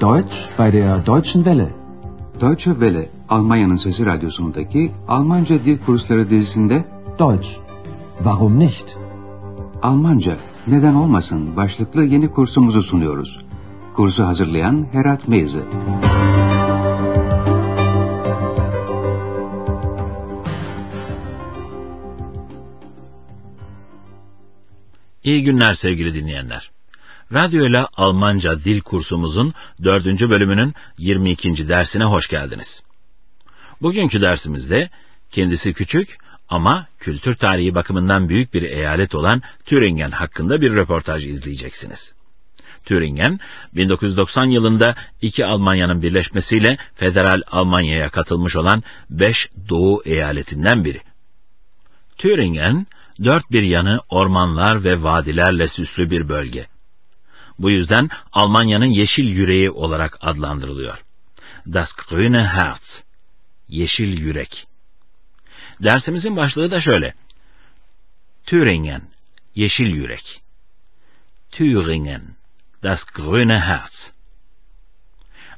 Deutsch bei der Deutschen Welle. Deutsche Welle, Almanya'nın Sesi Radyosu'ndaki Almanca Dil Kursları dizisinde Deutsch. Warum nicht? Almanca, neden olmasın başlıklı yeni kursumuzu sunuyoruz. Kursu hazırlayan Herat Meyze. İyi günler sevgili dinleyenler. Radyo ile Almanca dil kursumuzun dördüncü bölümünün 22. dersine hoş geldiniz. Bugünkü dersimizde kendisi küçük ama kültür tarihi bakımından büyük bir eyalet olan Thüringen hakkında bir röportaj izleyeceksiniz. Thüringen, 1990 yılında iki Almanya'nın birleşmesiyle Federal Almanya'ya katılmış olan beş Doğu eyaletinden biri. Thüringen, dört bir yanı ormanlar ve vadilerle süslü bir bölge. Bu yüzden Almanya'nın yeşil yüreği olarak adlandırılıyor. Das grüne Herz, yeşil yürek. Dersimizin başlığı da şöyle. Thüringen, yeşil yürek. Thüringen, das grüne Herz.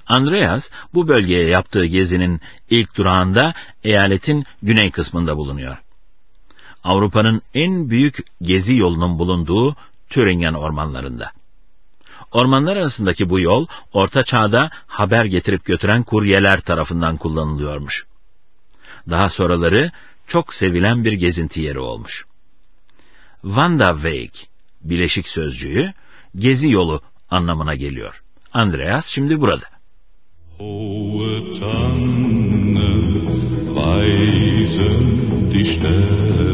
Andreas bu bölgeye yaptığı gezinin ilk durağında eyaletin güney kısmında bulunuyor. Avrupa'nın en büyük gezi yolunun bulunduğu Thüringen ormanlarında. Ormanlar arasındaki bu yol Orta Çağ'da haber getirip götüren kuryeler tarafından kullanılıyormuş. Daha sonraları çok sevilen bir gezinti yeri olmuş. Wanderweg, bileşik sözcüğü, gezi yolu anlamına geliyor. Andreas şimdi burada. Hohe weisen die Sterne,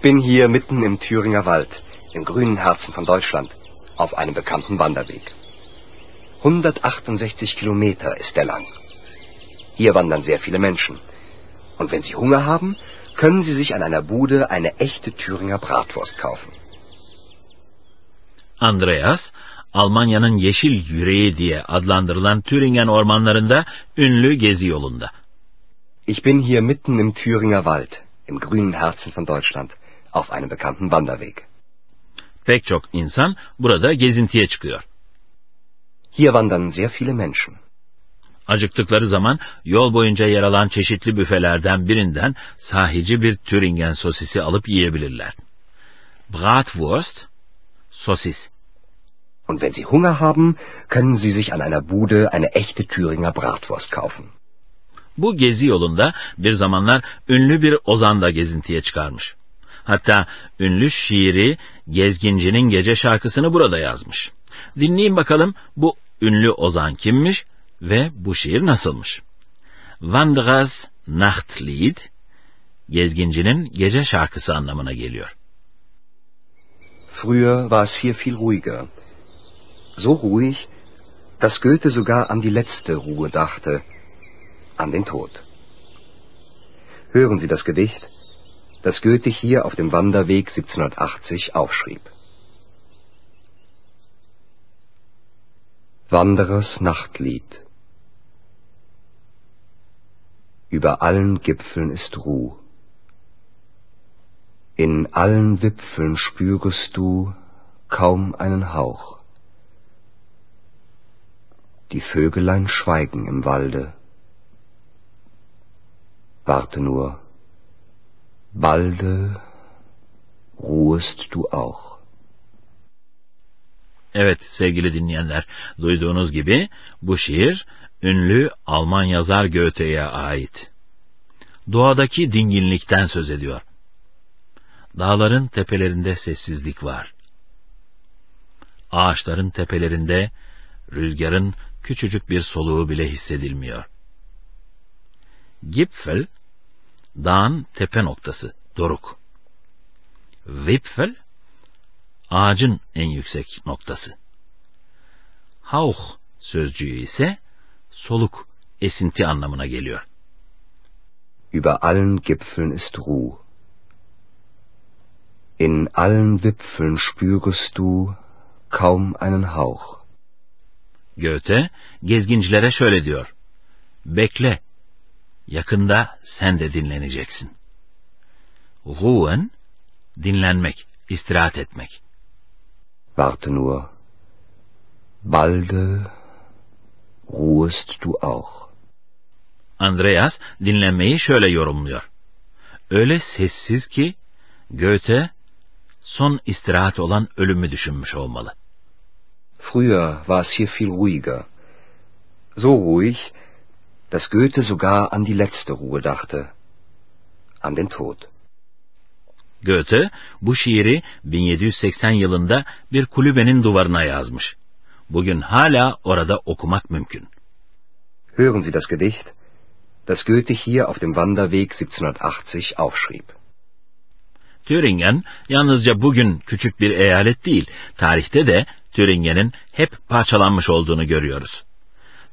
Ich bin hier mitten im Thüringer Wald, im grünen Herzen von Deutschland, auf einem bekannten Wanderweg. 168 Kilometer ist er lang. Hier wandern sehr viele Menschen. Und wenn Sie Hunger haben, können Sie sich an einer Bude eine echte Thüringer Bratwurst kaufen. Andreas, Almanya'nın yeşil yüreği diye adlandırılan Thüringen ormanlarında ünlü gezi yolunda. Ich bin hier mitten im Thüringer Wald, im grünen Herzen von Deutschland, auf einem bekannten Wanderweg. Pek çok insan burada gezintiye çıkıyor. Hier wandern sehr viele Menschen. Acıktıkları zaman yol boyunca yer alan çeşitli büfelerden birinden sahici bir Thüringen sosisi alıp yiyebilirler. Bratwurst, sosis. Und wenn Sie Hunger haben, können Sie sich an einer Bude eine echte Thüringer Bratwurst kaufen. Bu gezi yolunda bir zamanlar ünlü bir ozan da gezintiye çıkarmış. Hatta ünlü şiiri Gezginci'nin gece şarkısını burada yazmış. Dinleyin bakalım bu ünlü ozan kimmiş ve bu şiir nasılmış? Wanderers Nachtlied, Gezginci'nin gece şarkısı anlamına geliyor. Früher war es hier viel ruhiger. So ruhig, dass Goethe sogar an die letzte Ruhe dachte, an den Tod. Hören Sie das Gedicht, das Goethe hier auf dem Wanderweg 1780 aufschrieb. Wanderers Nachtlied Über allen Gipfeln ist Ruh. In allen Wipfeln spürest du kaum einen Hauch. Die Vögelein schweigen im Walde. Warte nur, balde ruhest du auch. Evet sevgili dinleyenler, duyduğunuz gibi bu şiir ünlü Alman yazar Goethe'ye ait. Doğadaki dinginlikten söz ediyor. Dağların tepelerinde sessizlik var. Ağaçların tepelerinde rüzgarın küçücük bir soluğu bile hissedilmiyor. Gipfel, dağın tepe noktası, doruk. Wipfel, ağacın en yüksek noktası. Hauch sözcüğü ise soluk, esinti anlamına geliyor. Über allen Gipfeln ist Ruh. In allen Wipfeln spürest du kaum einen Hauch. Goethe gezgincilere şöyle diyor. Bekle. Yakında sen de dinleneceksin. Ruhen dinlenmek, istirahat etmek. Warte nur. Balde ruhest du auch. Andreas dinlenmeyi şöyle yorumluyor. Öyle sessiz ki Goethe son istirahat olan ölümü düşünmüş olmalı. Früher war es hier viel ruhiger. So ruhig, dass Goethe sogar an die letzte Ruhe dachte. An den Tod. Goethe bu şiiri 1780 yılında bir kulübenin duvarına yazmış. Bugün hala orada okumak mümkün. Hören Sie das Gedicht, das Goethe hier auf dem Wanderweg 1780 aufschrieb. Thüringen yalnızca bugün küçük bir eyalet değil, tarihte de Thüringen'in hep parçalanmış olduğunu görüyoruz.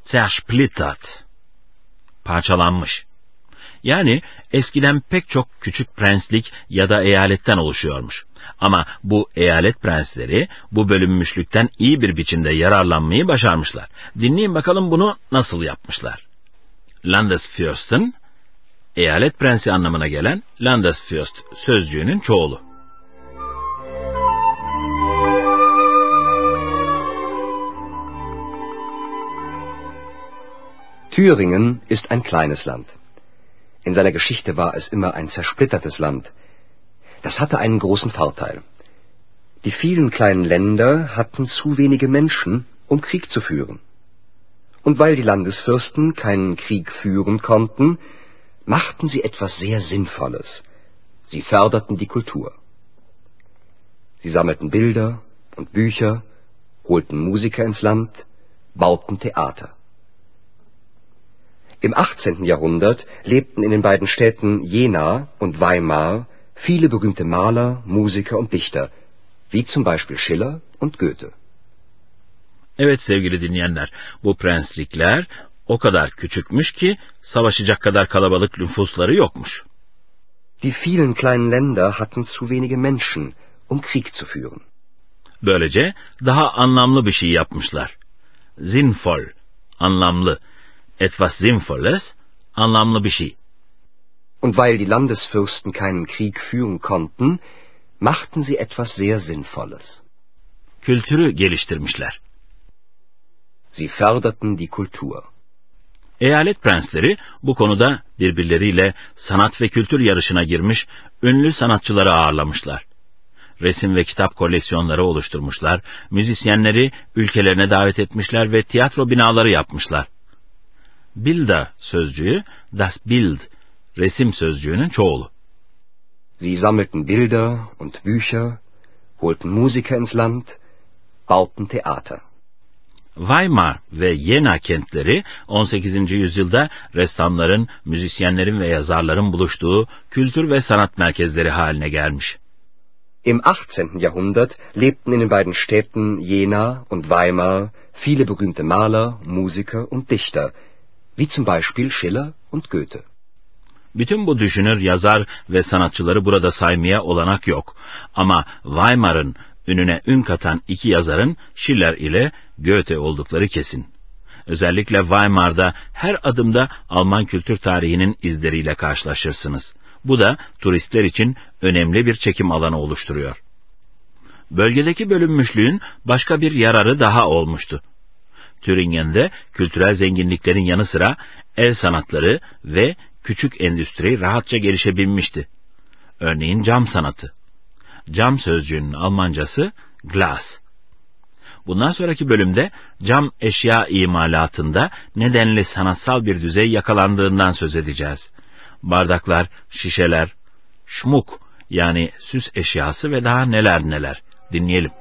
Zersplittert. Parçalanmış. Yani eskiden pek çok küçük prenslik ya da eyaletten oluşuyormuş. Ama bu eyalet prensleri bu bölünmüşlükten iyi bir biçimde yararlanmayı başarmışlar. Dinleyin bakalım bunu nasıl yapmışlar. Landesfürsten, eyalet prensi anlamına gelen Landesfürst sözcüğünün çoğulu. Thüringen ist ein kleines Land. In seiner Geschichte war es immer ein zersplittertes Land. Das hatte einen großen Vorteil. Die vielen kleinen Länder hatten zu wenige Menschen, um Krieg zu führen. Und weil die Landesfürsten keinen Krieg führen konnten, machten sie etwas sehr Sinnvolles. Sie förderten die Kultur. Sie sammelten Bilder und Bücher, holten Musiker ins Land, bauten Theater. Im 18. Jahrhundert lebten in den beiden Städten Jena und Weimar viele berühmte Maler, Musiker und Dichter, wie zum Beispiel Schiller und Goethe. Evet sevgili dinleyenler, bu prenslikler o kadar küçükmüş ki savaşacak kadar kalabalık nüfusları yokmuş. Die vielen kleinen Länder hatten zu wenige Menschen, um Krieg zu führen. Böylece daha anlamlı bir şey yapmışlar. Sinnvoll, anlamlı. Etwas Sinnvolles, anlamlı bir şey. Und weil die Landesfürsten keinen Krieg führen konnten, machten sie etwas sehr Sinnvolles. Kültürü geliştirmişler. Sie förderten die Kultur. Eyalet prensleri bu konuda birbirleriyle sanat ve kültür yarışına girmiş ünlü sanatçıları ağırlamışlar. Resim ve kitap koleksiyonları oluşturmuşlar, müzisyenleri ülkelerine davet etmişler ve tiyatro binaları yapmışlar. Bilder sözcüğü das Bild, resim sözcüğünün çoğulu. Sie sammelten Bilder und Bücher, holten Musiker ins Land, bauten Theater. Weimar ve Jena kentleri 18. yüzyılda ressamların, müzisyenlerin ve yazarların buluştuğu kültür ve sanat merkezleri haline gelmiş. Im 18. Jahrhundert lebten in den beiden Städten Jena und Weimar viele berühmte Maler, Musiker und Dichter, wie zum Beispiel Schiller und Goethe. Bütün bu düşünür, yazar ve sanatçıları burada saymaya olanak yok. Ama Weimar'ın ününe ün katan iki yazarın Schiller ile Goethe oldukları kesin. Özellikle Weimar'da her adımda Alman kültür tarihinin izleriyle karşılaşırsınız. Bu da turistler için önemli bir çekim alanı oluşturuyor. Bölgedeki bölünmüşlüğün başka bir yararı daha olmuştu. Türingen'de kültürel zenginliklerin yanı sıra el sanatları ve küçük endüstri rahatça gelişebilmişti. Örneğin cam sanatı. Cam sözcüğünün Almancası Glas. Bundan sonraki bölümde cam eşya imalatında nedenli sanatsal bir düzey yakalandığından söz edeceğiz. Bardaklar, şişeler, şmuk yani süs eşyası ve daha neler neler. Dinleyelim.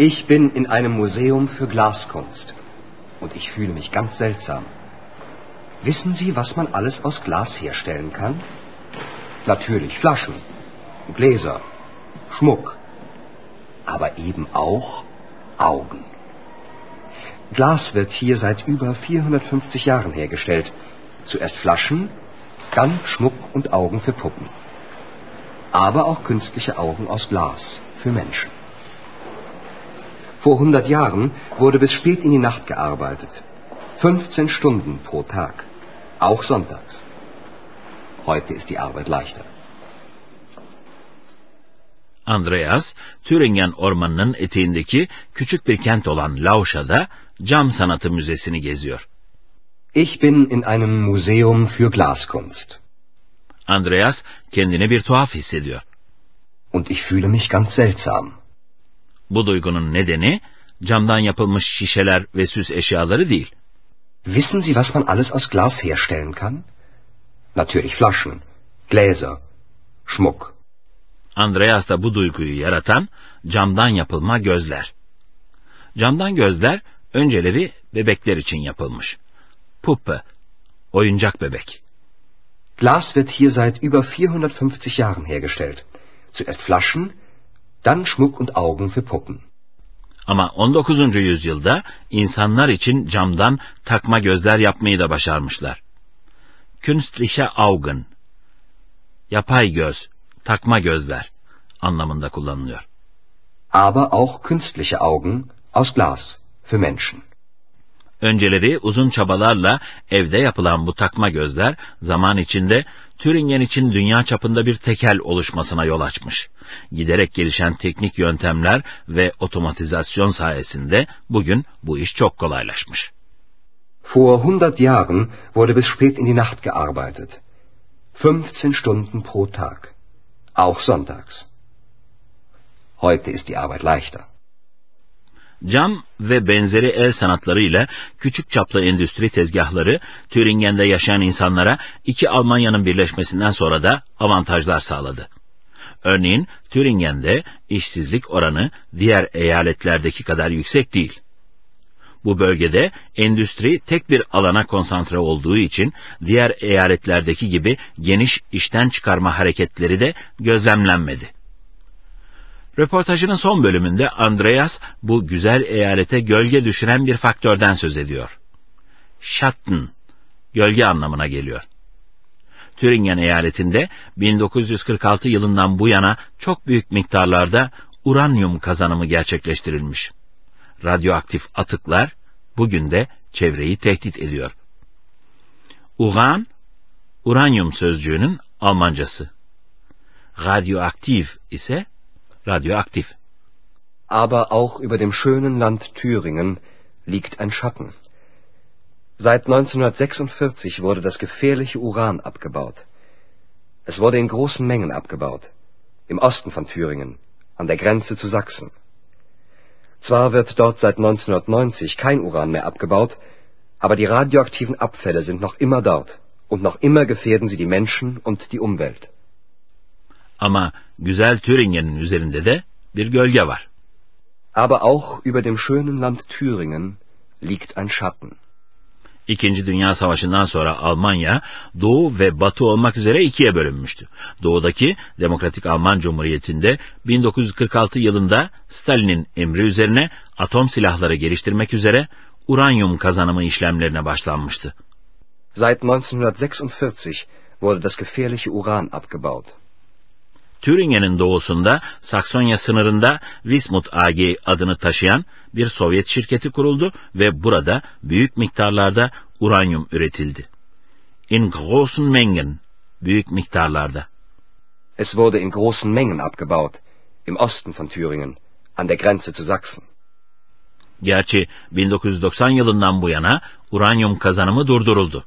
Ich bin in einem Museum für Glaskunst und ich fühle mich ganz seltsam. Wissen Sie, was man alles aus Glas herstellen kann? Natürlich Flaschen, Gläser, Schmuck, aber eben auch Augen. Glas wird hier seit über 450 Jahren hergestellt. Zuerst Flaschen, dann Schmuck und Augen für Puppen. Aber auch künstliche Augen aus Glas für Menschen. Vor 100 Jahren wurde bis spät in die Nacht gearbeitet. 15 Stunden pro Tag. Auch sonntags. Heute ist die Arbeit leichter. Andreas, Thüringen ormanının eteğindeki küçük bir kent olan Lauscha'da cam sanatı müzesini geziyor. Ich bin in einem Museum für Glaskunst. Andreas kendini bir tuhaf hissediyor. Und ich fühle mich ganz seltsam. Bu duygunun nedeni camdan yapılmış şişeler ve süs eşyaları değil. Wissen Sie, was man alles aus Glas herstellen kann? Natürlich Flaschen, Gläser, Schmuck. Andreas'ta bu duyguyu yaratan camdan yapılma gözler. Camdan gözler önceleri bebekler için yapılmış. Puppe, oyuncak bebek. Glas wird hier seit über 450 Jahren hergestellt. Zuerst Flaschen, dann Schmuck und Augen für Puppen. Ama 19. yüzyılda insanlar için camdan takma gözler yapmayı da başarmışlar. Künstliche Augen, yapay göz, takma gözler anlamında kullanılıyor. Aber auch künstliche Augen aus Glas für Menschen. Önceleri uzun çabalarla evde yapılan bu takma gözler zaman içinde Türingen için dünya çapında bir tekel oluşmasına yol açmış. Giderek gelişen teknik yöntemler ve otomatizasyon sayesinde bugün bu iş çok kolaylaşmış. Vor 100 Jahren wurde bis spät in die Nacht gearbeitet. 15 Stunden pro Tag. Auch sonntags. Heute ist die Arbeit leichter. Cam ve benzeri el sanatlarıyla küçük çaplı endüstri tezgahları Türingen'de yaşayan insanlara iki Almanya'nın birleşmesinden sonra da avantajlar sağladı. Örneğin Türingen'de işsizlik oranı diğer eyaletlerdeki kadar yüksek değil. Bu bölgede endüstri tek bir alana konsantre olduğu için diğer eyaletlerdeki gibi geniş işten çıkarma hareketleri de gözlemlenmedi. Röportajının son bölümünde Andreas bu güzel eyalete gölge düşüren bir faktörden söz ediyor. Schatten, gölge anlamına geliyor. Thüringen eyaletinde 1946 yılından bu yana çok büyük miktarlarda uranyum kazanımı gerçekleştirilmiş. Radyoaktif atıklar bugün de çevreyi tehdit ediyor. Uran, uranyum sözcüğünün Almancası. Radyoaktif ise radioaktiv. Aber auch über dem schönen Land Thüringen liegt ein Schatten. Seit 1946 wurde das gefährliche Uran abgebaut. Es wurde in großen Mengen abgebaut, im Osten von Thüringen, an der Grenze zu Sachsen. Zwar wird dort seit 1990 kein Uran mehr abgebaut, aber die radioaktiven Abfälle sind noch immer dort und noch immer gefährden sie die Menschen und die Umwelt. Ama güzel Thüringen'in üzerinde de bir gölge var. Aber auch über dem schönen Land Thüringen liegt ein Schatten. İkinci Dünya Savaşı'ndan sonra Almanya Doğu ve Batı olmak üzere ikiye bölünmüştü. Doğudaki Demokratik Alman Cumhuriyeti'nde 1946 yılında Stalin'in emri üzerine atom silahları geliştirmek üzere uranyum kazanımı işlemlerine başlanmıştı. Seit 1946 wurde das gefährliche Uran abgebaut. Thüringen'in doğusunda Saksonya sınırında Wismut AG adını taşıyan bir Sovyet şirketi kuruldu ve burada büyük miktarlarda uranyum üretildi. In großen Mengen, büyük miktarlarda. Es wurde in großen Mengen abgebaut, im Osten von Thüringen, an der Grenze zu Sachsen. Gerçi 1990 yılından bu yana uranyum kazanımı durduruldu.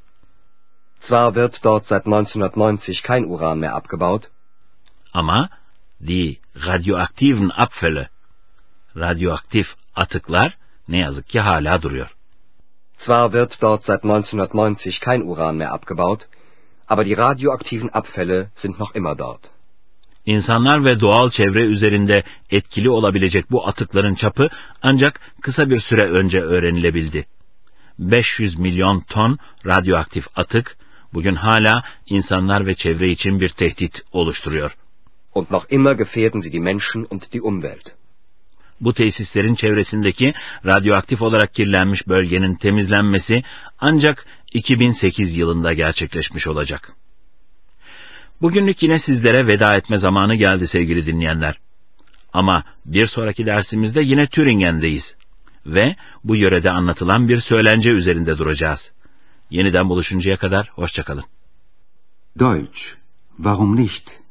Zwar wird dort seit 1990 kein Uran mehr abgebaut, Ama die radyoaktiven Abfälle, radyoaktif atıklar ne yazık ki hala duruyor. Zwar wird dort seit 1990 kein Uran mehr abgebaut, aber die radioaktiven Abfälle sind noch immer dort. İnsanlar ve doğal çevre üzerinde etkili olabilecek bu atıkların çapı ancak kısa bir süre önce öğrenilebildi. 500 milyon ton radyoaktif atık bugün hala insanlar ve çevre için bir tehdit oluşturuyor. Und noch immer gefährden sie die Menschen und die Umwelt. Bu tesislerin çevresindeki radyoaktif olarak kirlenmiş bölgenin temizlenmesi ancak 2008 yılında gerçekleşmiş olacak. Bugünlük yine sizlere veda etme zamanı geldi sevgili dinleyenler. Ama bir sonraki dersimizde yine Türingen'deyiz. Ve bu yörede anlatılan bir söylence üzerinde duracağız. Yeniden buluşuncaya kadar hoşçakalın. Deutsch, Warum nicht?